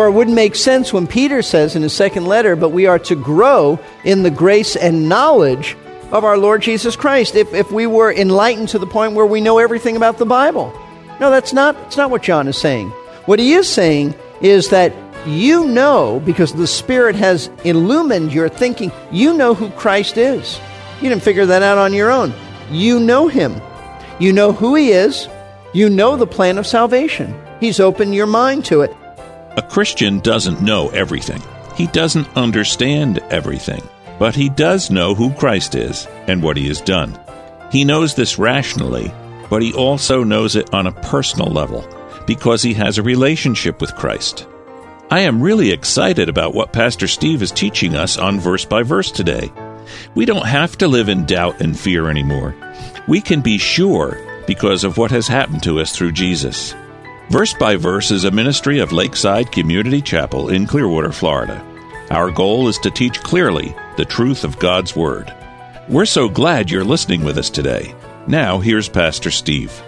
Or it wouldn't make sense when Peter says in his second letter, but we are to grow in the grace and knowledge of our Lord Jesus Christ if, if we were enlightened to the point where we know everything about the Bible. No, that's not, that's not what John is saying. What he is saying is that you know, because the Spirit has illumined your thinking, you know who Christ is. You didn't figure that out on your own. You know him. You know who he is. You know the plan of salvation. He's opened your mind to it. A Christian doesn't know everything. He doesn't understand everything. But he does know who Christ is and what he has done. He knows this rationally, but he also knows it on a personal level because he has a relationship with Christ. I am really excited about what Pastor Steve is teaching us on verse by verse today. We don't have to live in doubt and fear anymore. We can be sure because of what has happened to us through Jesus. Verse by Verse is a ministry of Lakeside Community Chapel in Clearwater, Florida. Our goal is to teach clearly the truth of God's Word. We're so glad you're listening with us today. Now, here's Pastor Steve.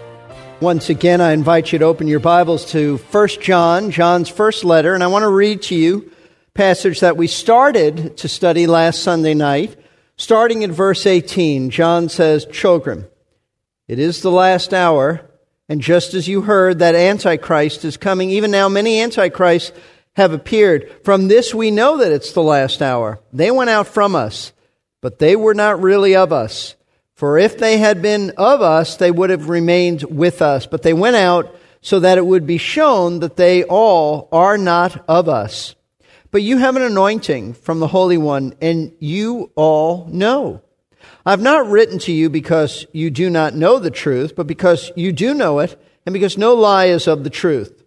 Once again, I invite you to open your Bibles to 1 John, John's first letter, and I want to read to you passage that we started to study last Sunday night. Starting in verse 18, John says, Children, it is the last hour, and just as you heard that Antichrist is coming, even now many Antichrists have appeared. From this we know that it's the last hour. They went out from us, but they were not really of us. For if they had been of us, they would have remained with us. But they went out so that it would be shown that they all are not of us. But you have an anointing from the Holy One, and you all know. I've not written to you because you do not know the truth, but because you do know it, and because no lie is of the truth.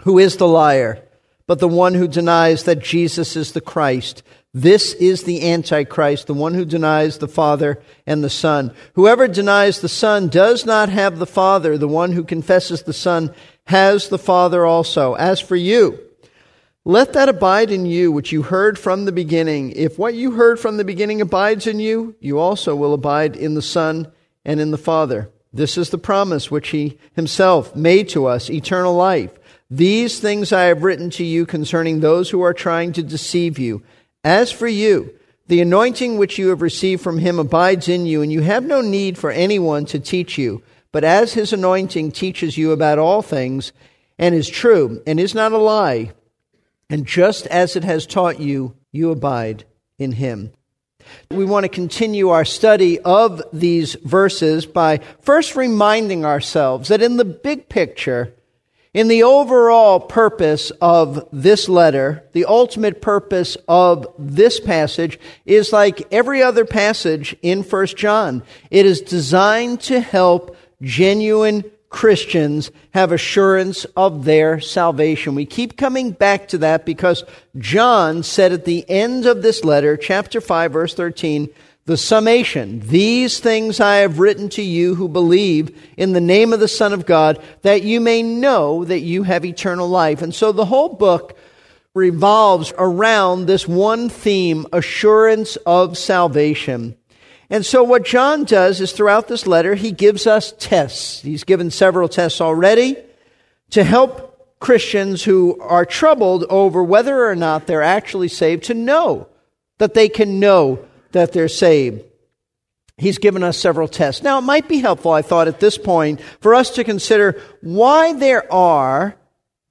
Who is the liar? But the one who denies that Jesus is the Christ. This is the Antichrist, the one who denies the Father and the Son. Whoever denies the Son does not have the Father. The one who confesses the Son has the Father also. As for you, let that abide in you which you heard from the beginning. If what you heard from the beginning abides in you, you also will abide in the Son and in the Father. This is the promise which He Himself made to us, eternal life. These things I have written to you concerning those who are trying to deceive you. As for you, the anointing which you have received from him abides in you, and you have no need for anyone to teach you. But as his anointing teaches you about all things, and is true, and is not a lie, and just as it has taught you, you abide in him. We want to continue our study of these verses by first reminding ourselves that in the big picture, in the overall purpose of this letter, the ultimate purpose of this passage is like every other passage in 1 John. It is designed to help genuine Christians have assurance of their salvation. We keep coming back to that because John said at the end of this letter, chapter 5, verse 13, the summation. These things I have written to you who believe in the name of the Son of God, that you may know that you have eternal life. And so the whole book revolves around this one theme, assurance of salvation. And so what John does is throughout this letter, he gives us tests. He's given several tests already to help Christians who are troubled over whether or not they're actually saved to know that they can know that they're saved. He's given us several tests. Now, it might be helpful, I thought, at this point, for us to consider why there are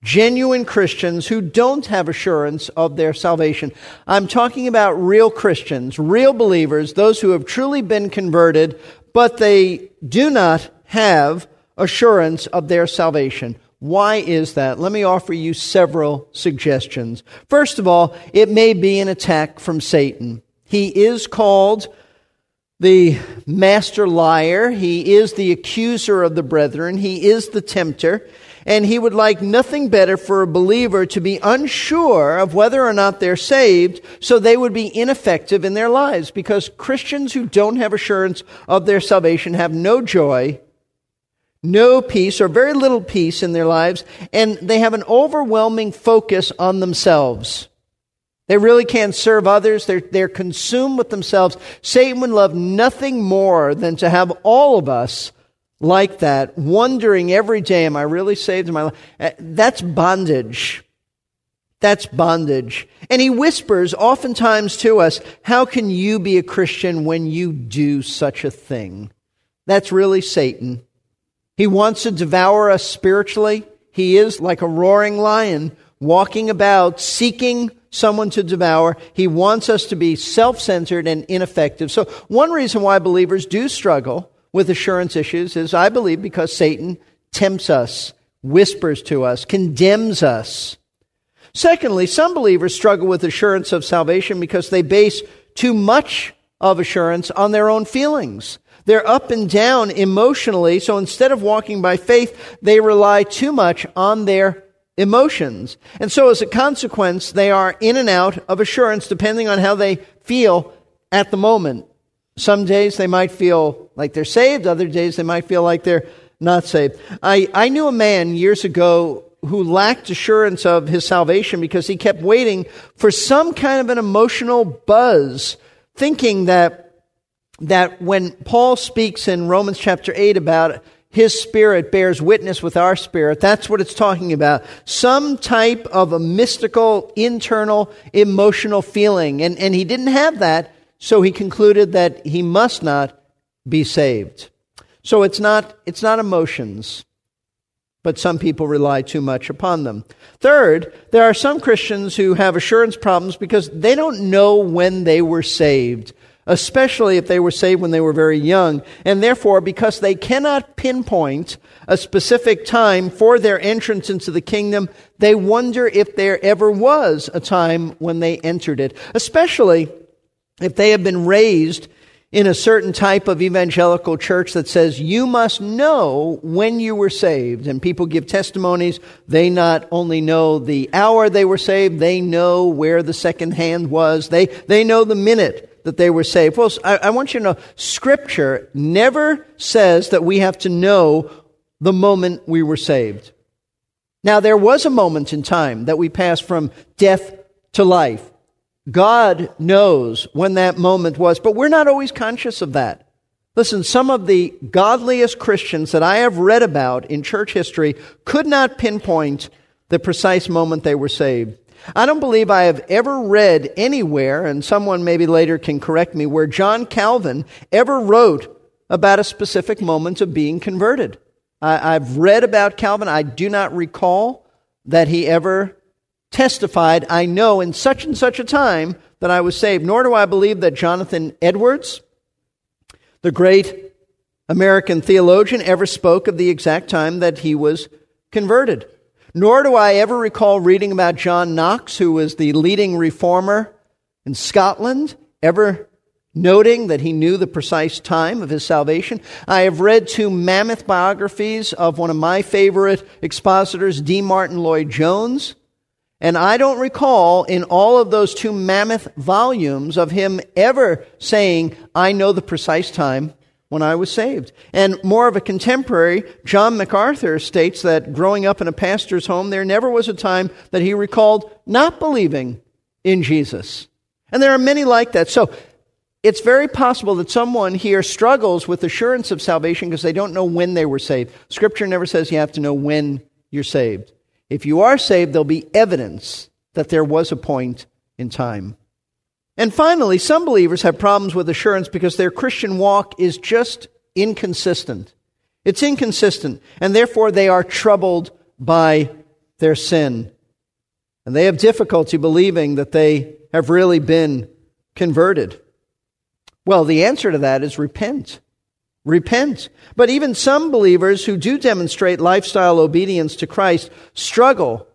genuine Christians who don't have assurance of their salvation. I'm talking about real Christians, real believers, those who have truly been converted, but they do not have assurance of their salvation. Why is that? Let me offer you several suggestions. First of all, it may be an attack from Satan. He is called the master liar. He is the accuser of the brethren. He is the tempter. And he would like nothing better for a believer to be unsure of whether or not they're saved so they would be ineffective in their lives because Christians who don't have assurance of their salvation have no joy, no peace, or very little peace in their lives, and they have an overwhelming focus on themselves. They really can't serve others. They're, they're consumed with themselves. Satan would love nothing more than to have all of us like that, wondering every day, am I really saved my life? Uh, that's bondage. That's bondage. And he whispers oftentimes to us, How can you be a Christian when you do such a thing? That's really Satan. He wants to devour us spiritually. He is like a roaring lion walking about seeking someone to devour. He wants us to be self centered and ineffective. So, one reason why believers do struggle with assurance issues is, I believe, because Satan tempts us, whispers to us, condemns us. Secondly, some believers struggle with assurance of salvation because they base too much of assurance on their own feelings. They're up and down emotionally, so instead of walking by faith, they rely too much on their emotions. And so as a consequence, they are in and out of assurance depending on how they feel at the moment. Some days they might feel like they're saved, other days they might feel like they're not saved. I, I knew a man years ago who lacked assurance of his salvation because he kept waiting for some kind of an emotional buzz, thinking that that when Paul speaks in Romans chapter 8 about his spirit bears witness with our spirit. That's what it's talking about. Some type of a mystical, internal, emotional feeling. And, and he didn't have that, so he concluded that he must not be saved. So it's not, it's not emotions, but some people rely too much upon them. Third, there are some Christians who have assurance problems because they don't know when they were saved especially if they were saved when they were very young. And therefore, because they cannot pinpoint a specific time for their entrance into the kingdom, they wonder if there ever was a time when they entered it, especially if they have been raised in a certain type of evangelical church that says you must know when you were saved. And people give testimonies. They not only know the hour they were saved, they know where the second hand was. They, they know the minute that they were saved. Well, I, I want you to know Scripture never says that we have to know the moment we were saved. Now, there was a moment in time that we passed from death to life. God knows when that moment was, but we're not always conscious of that. Listen, some of the godliest Christians that I have read about in church history could not pinpoint the precise moment they were saved. I don't believe I have ever read anywhere, and someone maybe later can correct me, where John Calvin ever wrote about a specific moment of being converted. I, have read about Calvin. I do not recall that he ever testified, I know in such and such a time that I was saved. Nor do I believe that Jonathan Edwards, the great American theologian, ever spoke of the exact time that he was converted. Nor do I ever recall reading about John Knox, who was the leading reformer in Scotland, ever noting that he knew the precise time of his salvation. I have read two mammoth biographies of one of my favorite expositors, D. Martyn Lloyd Jones. And I don't recall in all of those two mammoth volumes of him ever saying, I know the precise time when I was saved. And more of a contemporary, John MacArthur states that growing up in a pastor's home, there never was a time that he recalled not believing in Jesus. And there are many like that. So it's very possible that someone here struggles with assurance of salvation because they don't know when they were saved. Scripture never says you have to know when you're saved. If you are saved, there'll be evidence that there was a point in time. And finally, some believers have problems with assurance because their Christian walk is just inconsistent. It's inconsistent, and therefore they are troubled by their sin. And they have difficulty believing that they have really been converted. Well, the answer to that is repent. Repent. But even some believers who do demonstrate lifestyle obedience to Christ struggle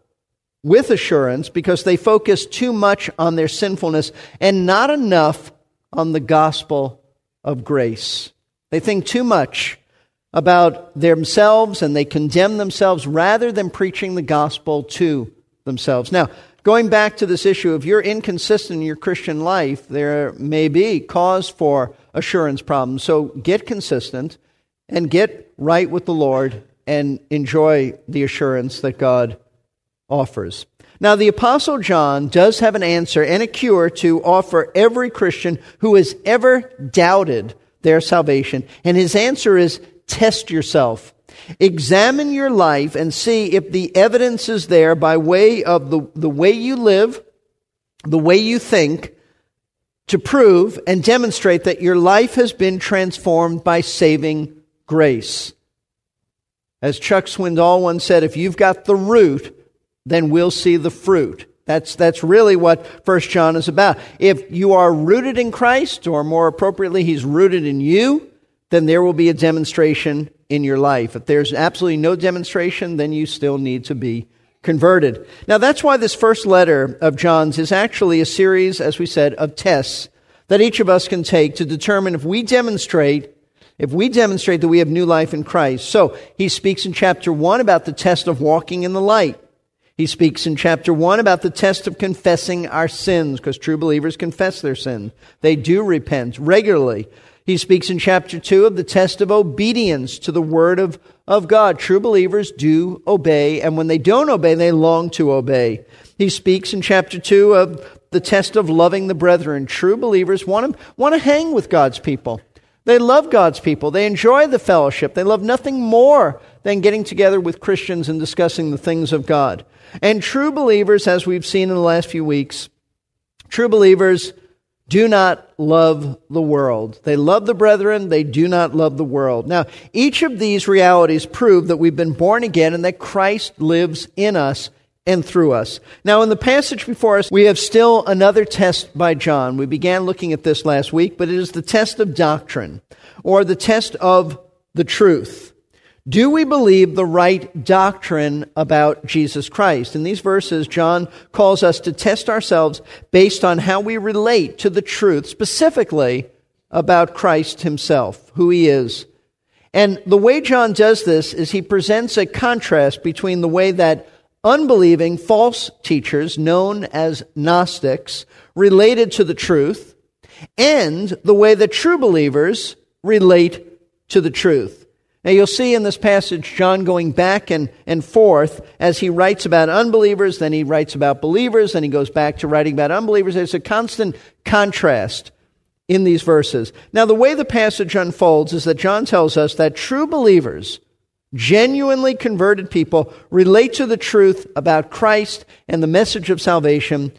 with assurance because they focus too much on their sinfulness and not enough on the gospel of grace. They think too much about themselves and they condemn themselves rather than preaching the gospel to themselves. Now, going back to this issue, if you're inconsistent in your Christian life, there may be cause for assurance problems. So get consistent and get right with the Lord and enjoy the assurance that God offers. Now, the Apostle John does have an answer and a cure to offer every Christian who has ever doubted their salvation. And his answer is test yourself. Examine your life and see if the evidence is there by way of the, the way you live, the way you think, to prove and demonstrate that your life has been transformed by saving grace. As Chuck Swindoll once said, if you've got the root, then we'll see the fruit. That's, that's really what First John is about. If you are rooted in Christ, or more appropriately, He's rooted in you, then there will be a demonstration in your life. If there's absolutely no demonstration, then you still need to be converted. Now, that's why this first letter of John's is actually a series, as we said, of tests that each of us can take to determine if we demonstrate if we demonstrate that we have new life in Christ. So, he speaks in chapter 1 about the test of walking in the light. He speaks in chapter 1 about the test of confessing our sins, because true believers confess their sin. They do repent regularly. He speaks in chapter 2 of the test of obedience to the word of, of God. True believers do obey, and when they don't obey, they long to obey. He speaks in chapter 2 of the test of loving the brethren. True believers want to, want to hang with God's people. They love God's people. They enjoy the fellowship. They love nothing more than getting together with Christians and discussing the things of God. And true believers, as we've seen in the last few weeks, true believers do not love the world. They love the brethren, they do not love the world. Now, each of these realities prove that we've been born again and that Christ lives in us and through us. Now, in the passage before us, we have still another test by John. We began looking at this last week, but it is the test of doctrine, or the test of the truth. Do we believe the right doctrine about Jesus Christ? In these verses, John calls us to test ourselves based on how we relate to the truth, specifically about Christ himself, who he is. And the way John does this is he presents a contrast between the way that unbelieving false teachers, known as Gnostics, related to the truth, and the way that true believers relate to the truth. Now you'll see in this passage John going back and, and forth as he writes about unbelievers, then he writes about believers, then he goes back to writing about unbelievers. There's a constant contrast in these verses. Now the way the passage unfolds is that John tells us that true believers, genuinely converted people, relate to the truth about Christ and the message of salvation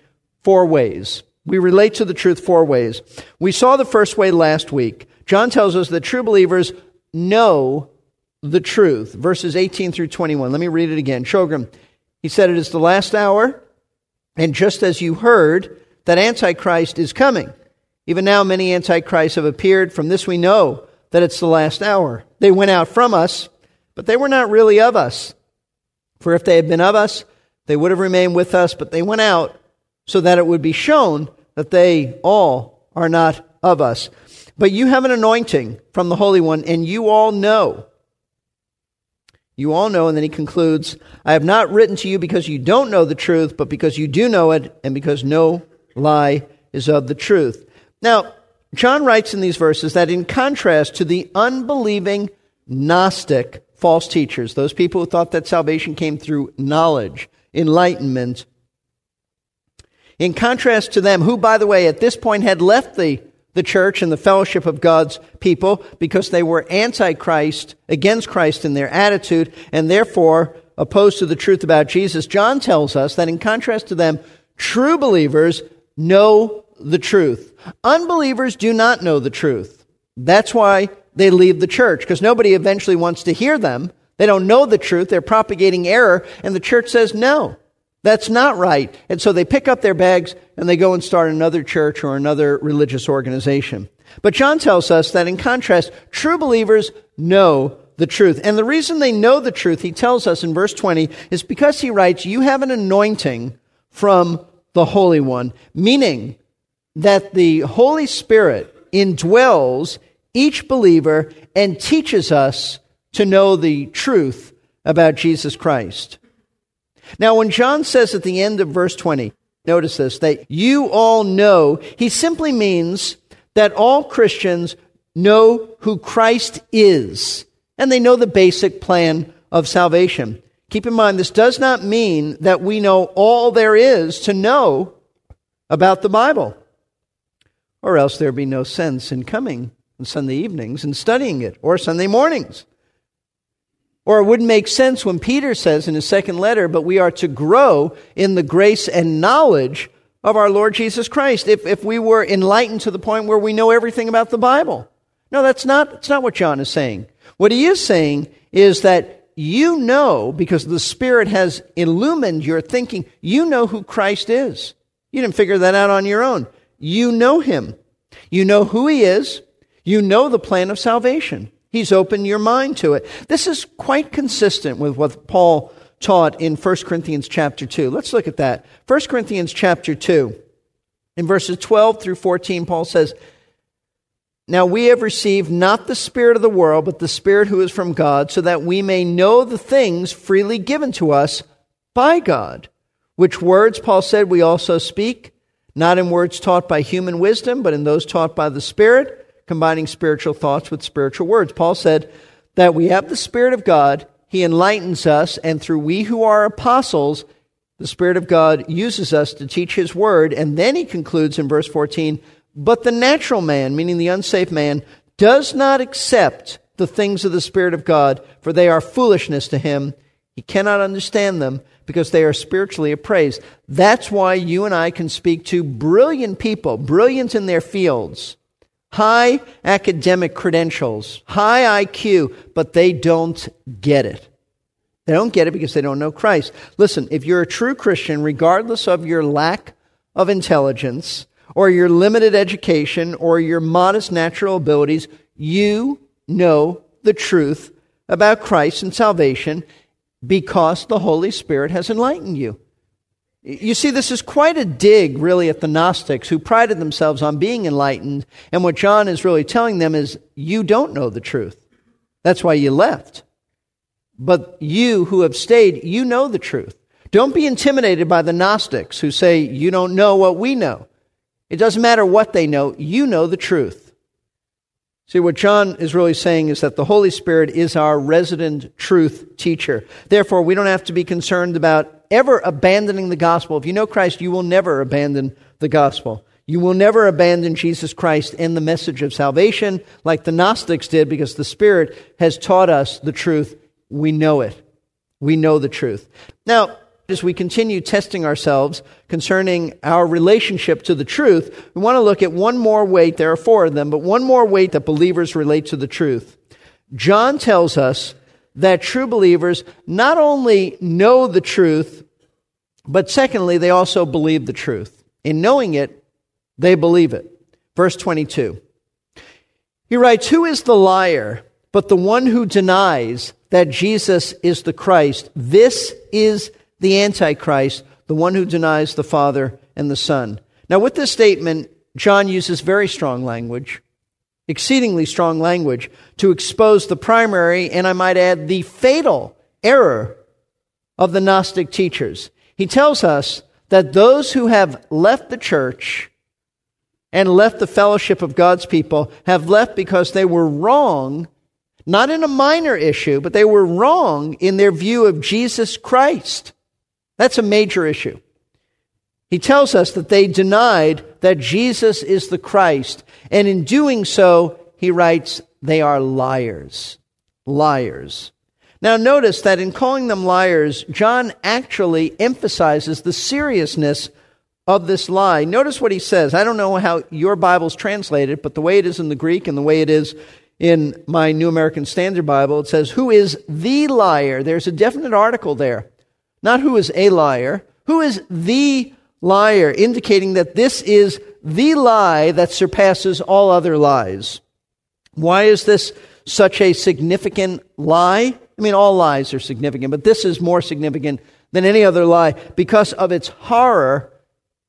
four ways. We relate to the truth four ways. We saw the first way last week. John tells us that true believers know the truth. Verses 18 through 21. Let me read it again. Shogrim, he said, It is the last hour, and just as you heard that Antichrist is coming, even now many Antichrists have appeared. From this we know that it's the last hour. They went out from us, but they were not really of us. For if they had been of us, they would have remained with us, but they went out so that it would be shown that they all are not of us. But you have an anointing from the Holy One, and you all know you all know, and then he concludes, I have not written to you because you don't know the truth, but because you do know it, and because no lie is of the truth. Now, John writes in these verses that in contrast to the unbelieving Gnostic false teachers, those people who thought that salvation came through knowledge, enlightenment, in contrast to them, who, by the way, at this point had left the the church and the fellowship of God's people because they were antichrist, against Christ in their attitude, and therefore opposed to the truth about Jesus. John tells us that in contrast to them, true believers know the truth. Unbelievers do not know the truth. That's why they leave the church, because nobody eventually wants to hear them. They don't know the truth. They're propagating error, and the church says no. That's not right. And so they pick up their bags and they go and start another church or another religious organization. But John tells us that in contrast, true believers know the truth. And the reason they know the truth, he tells us in verse 20, is because he writes, You have an anointing from the Holy One, meaning that the Holy Spirit indwells each believer and teaches us to know the truth about Jesus Christ. Now, when John says at the end of verse 20, notice this, that you all know, he simply means that all Christians know who Christ is and they know the basic plan of salvation. Keep in mind, this does not mean that we know all there is to know about the Bible, or else there'd be no sense in coming on Sunday evenings and studying it, or Sunday mornings. Or it wouldn't make sense when Peter says in his second letter, but we are to grow in the grace and knowledge of our Lord Jesus Christ if, if we were enlightened to the point where we know everything about the Bible. No, that's not, that's not what John is saying. What he is saying is that you know, because the Spirit has illumined your thinking, you know who Christ is. You didn't figure that out on your own. You know him. You know who he is. You know the plan of salvation. He's opened your mind to it. This is quite consistent with what Paul taught in 1 Corinthians chapter 2. Let's look at that. 1 Corinthians chapter 2. In verses 12 through 14, Paul says, Now we have received not the Spirit of the world, but the Spirit who is from God, so that we may know the things freely given to us by God. Which words, Paul said, we also speak, not in words taught by human wisdom, but in those taught by the Spirit combining spiritual thoughts with spiritual words. Paul said that we have the Spirit of God, He enlightens us, and through we who are apostles, the Spirit of God uses us to teach His word. And then he concludes in verse 14, but the natural man, meaning the unsafe man, does not accept the things of the Spirit of God, for they are foolishness to him. He cannot understand them because they are spiritually appraised. That's why you and I can speak to brilliant people, brilliant in their fields, high academic credentials, high IQ, but they don't get it. They don't get it because they don't know Christ. Listen, if you're a true Christian, regardless of your lack of intelligence, or your limited education, or your modest natural abilities, you know the truth about Christ and salvation because the Holy Spirit has enlightened you. You see, this is quite a dig, really, at the Gnostics who prided themselves on being enlightened. And what John is really telling them is, you don't know the truth. That's why you left. But you who have stayed, you know the truth. Don't be intimidated by the Gnostics who say, you don't know what we know. It doesn't matter what they know, you know the truth. See, what John is really saying is that the Holy Spirit is our resident truth teacher. Therefore, we don't have to be concerned about ever abandoning the gospel. If you know Christ, you will never abandon the gospel. You will never abandon Jesus Christ and the message of salvation like the Gnostics did because the Spirit has taught us the truth. We know it. We know the truth. Now, as we continue testing ourselves concerning our relationship to the truth, we want to look at one more weight. There are four of them, but one more weight that believers relate to the truth. John tells us that true believers not only know the truth, but secondly, they also believe the truth. In knowing it, they believe it. Verse 22. He writes, Who is the liar but the one who denies that Jesus is the Christ? This is the Antichrist, the one who denies the Father and the Son. Now, with this statement, John uses very strong language, exceedingly strong language, to expose the primary, and I might add, the fatal error of the Gnostic teachers. He tells us that those who have left the church and left the fellowship of God's people have left because they were wrong, not in a minor issue, but they were wrong in their view of Jesus Christ. That's a major issue. He tells us that they denied that Jesus is the Christ. And in doing so, he writes, they are liars. Liars. Now, notice that in calling them liars, John actually emphasizes the seriousness of this lie. Notice what he says. I don't know how your Bible's translated, but the way it is in the Greek and the way it is in my New American Standard Bible, it says, Who is the liar? There's a definite article there. Not who is a liar, who is the liar, indicating that this is the lie that surpasses all other lies. Why is this such a significant lie? I mean, all lies are significant, but this is more significant than any other lie because of its horror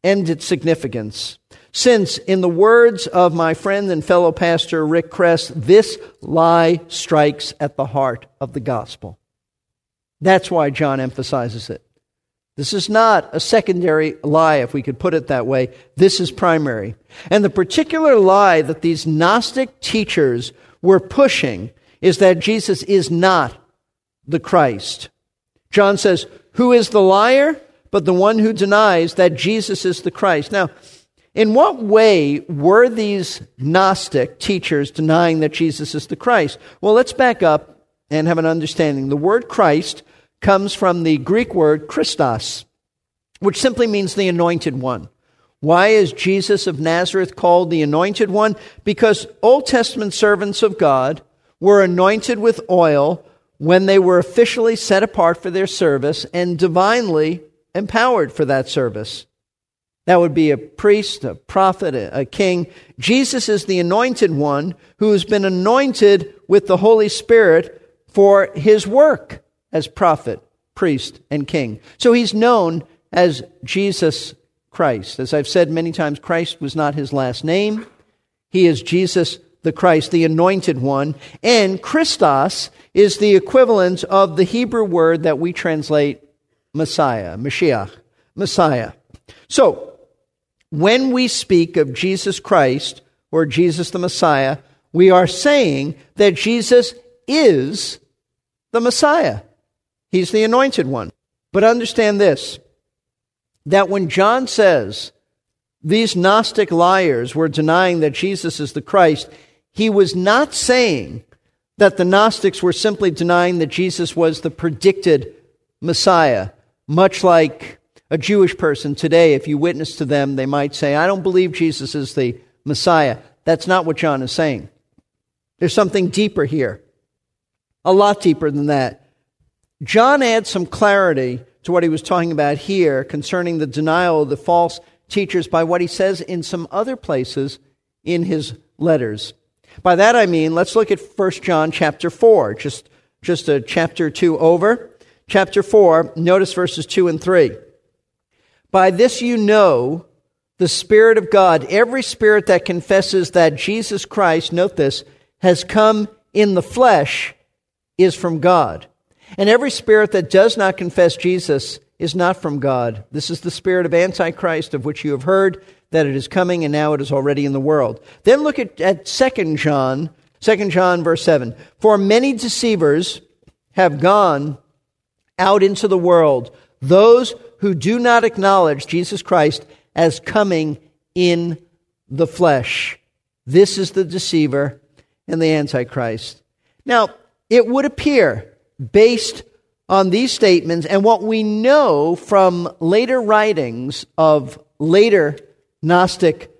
and its significance. Since, in the words of my friend and fellow pastor Rick Kress, this lie strikes at the heart of the gospel. That's why John emphasizes it. This is not a secondary lie, if we could put it that way. This is primary. And the particular lie that these Gnostic teachers were pushing is that Jesus is not the Christ. John says, Who is the liar? But the one who denies that Jesus is the Christ. Now, in what way were these Gnostic teachers denying that Jesus is the Christ? Well, let's back up and have an understanding. The word Christ comes from the Greek word Christos, which simply means the anointed one. Why is Jesus of Nazareth called the anointed one? Because Old Testament servants of God were anointed with oil when they were officially set apart for their service and divinely empowered for that service. That would be a priest, a prophet, a, king. Jesus is the anointed one who has been anointed with the Holy Spirit for his work as prophet, priest, and king. So he's known as Jesus Christ. As I've said many times, Christ was not his last name. He is Jesus the Christ, the anointed one. And Christos is the equivalent of the Hebrew word that we translate Messiah, Mashiach, Messiah. So, when we speak of Jesus Christ or Jesus the Messiah, we are saying that Jesus is the Messiah. He's the anointed one. But understand this that when John says these Gnostic liars were denying that Jesus is the Christ, he was not saying that the Gnostics were simply denying that Jesus was the predicted Messiah, much like a Jewish person today, if you witness to them, they might say, I don't believe Jesus is the Messiah. That's not what John is saying. There's something deeper here, a lot deeper than that. John adds some clarity to what he was talking about here concerning the denial of the false teachers by what he says in some other places in his letters. By that I mean, let's look at 1 John chapter 4, just, just a chapter 2 over. Chapter 4, notice verses 2 and 3. By this you know the Spirit of God. Every spirit that confesses that Jesus Christ, note this, has come in the flesh is from God. And every spirit that does not confess Jesus is not from God. This is the spirit of Antichrist, of which you have heard that it is coming and now it is already in the world. Then look at, at 2 John, 2 John verse 7. For many deceivers have gone out into the world, those who do not acknowledge Jesus Christ as coming in the flesh. This is the deceiver and the Antichrist. Now, it would appear based on these statements and what we know from later writings of later Gnostic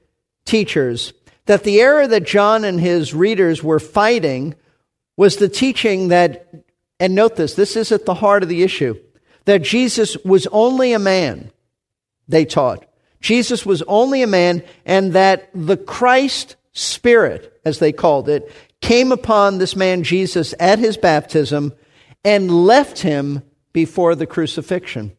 teachers that the error that John and his readers were fighting was the teaching that, and note this, this is at the heart of the issue, that Jesus was only a man, they taught. Jesus was only a man, and that the Christ Spirit, as they called it, came upon this man Jesus at his baptism and left him before the crucifixion.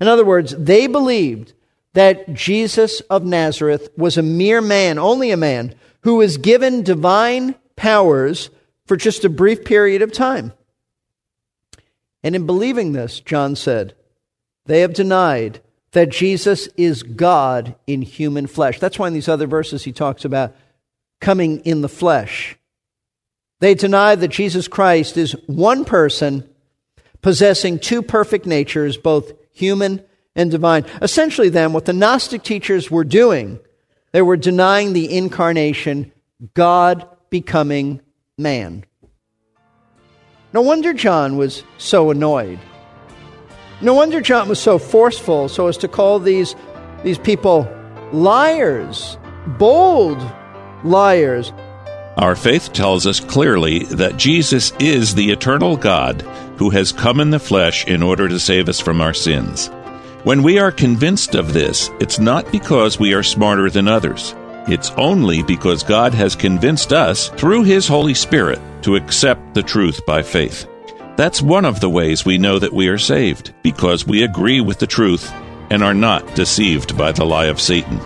In other words, they believed that Jesus of Nazareth was a mere man, only a man, who was given divine powers for just a brief period of time. And in believing this, John said, they have denied that Jesus is God in human flesh. That's why in these other verses he talks about coming in the flesh. They deny that Jesus Christ is one person possessing two perfect natures, both human and divine. Essentially, then, what the Gnostic teachers were doing, they were denying the incarnation, God becoming man. No wonder John was so annoyed. No wonder John was so forceful so as to call these, these people liars, bold liars. Our faith tells us clearly that Jesus is the eternal God who has come in the flesh in order to save us from our sins. When we are convinced of this, it's not because we are smarter than others. It's only because God has convinced us through His Holy Spirit to accept the truth by faith. That's one of the ways we know that we are saved, because we agree with the truth and are not deceived by the lie of Satan.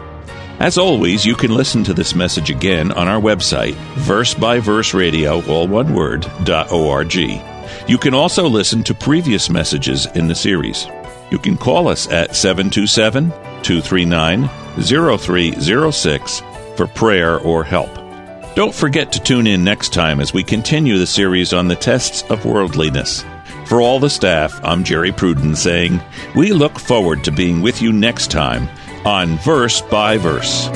As always, you can listen to this message again on our website, verse by verse radio, all one word, .org. You can also listen to previous messages in the series. You can call us at 727 239 0306 for prayer or help. Don't forget to tune in next time as we continue the series on the tests of worldliness. For all the staff, I'm Jerry Pruden saying, we look forward to being with you next time on Verse by Verse.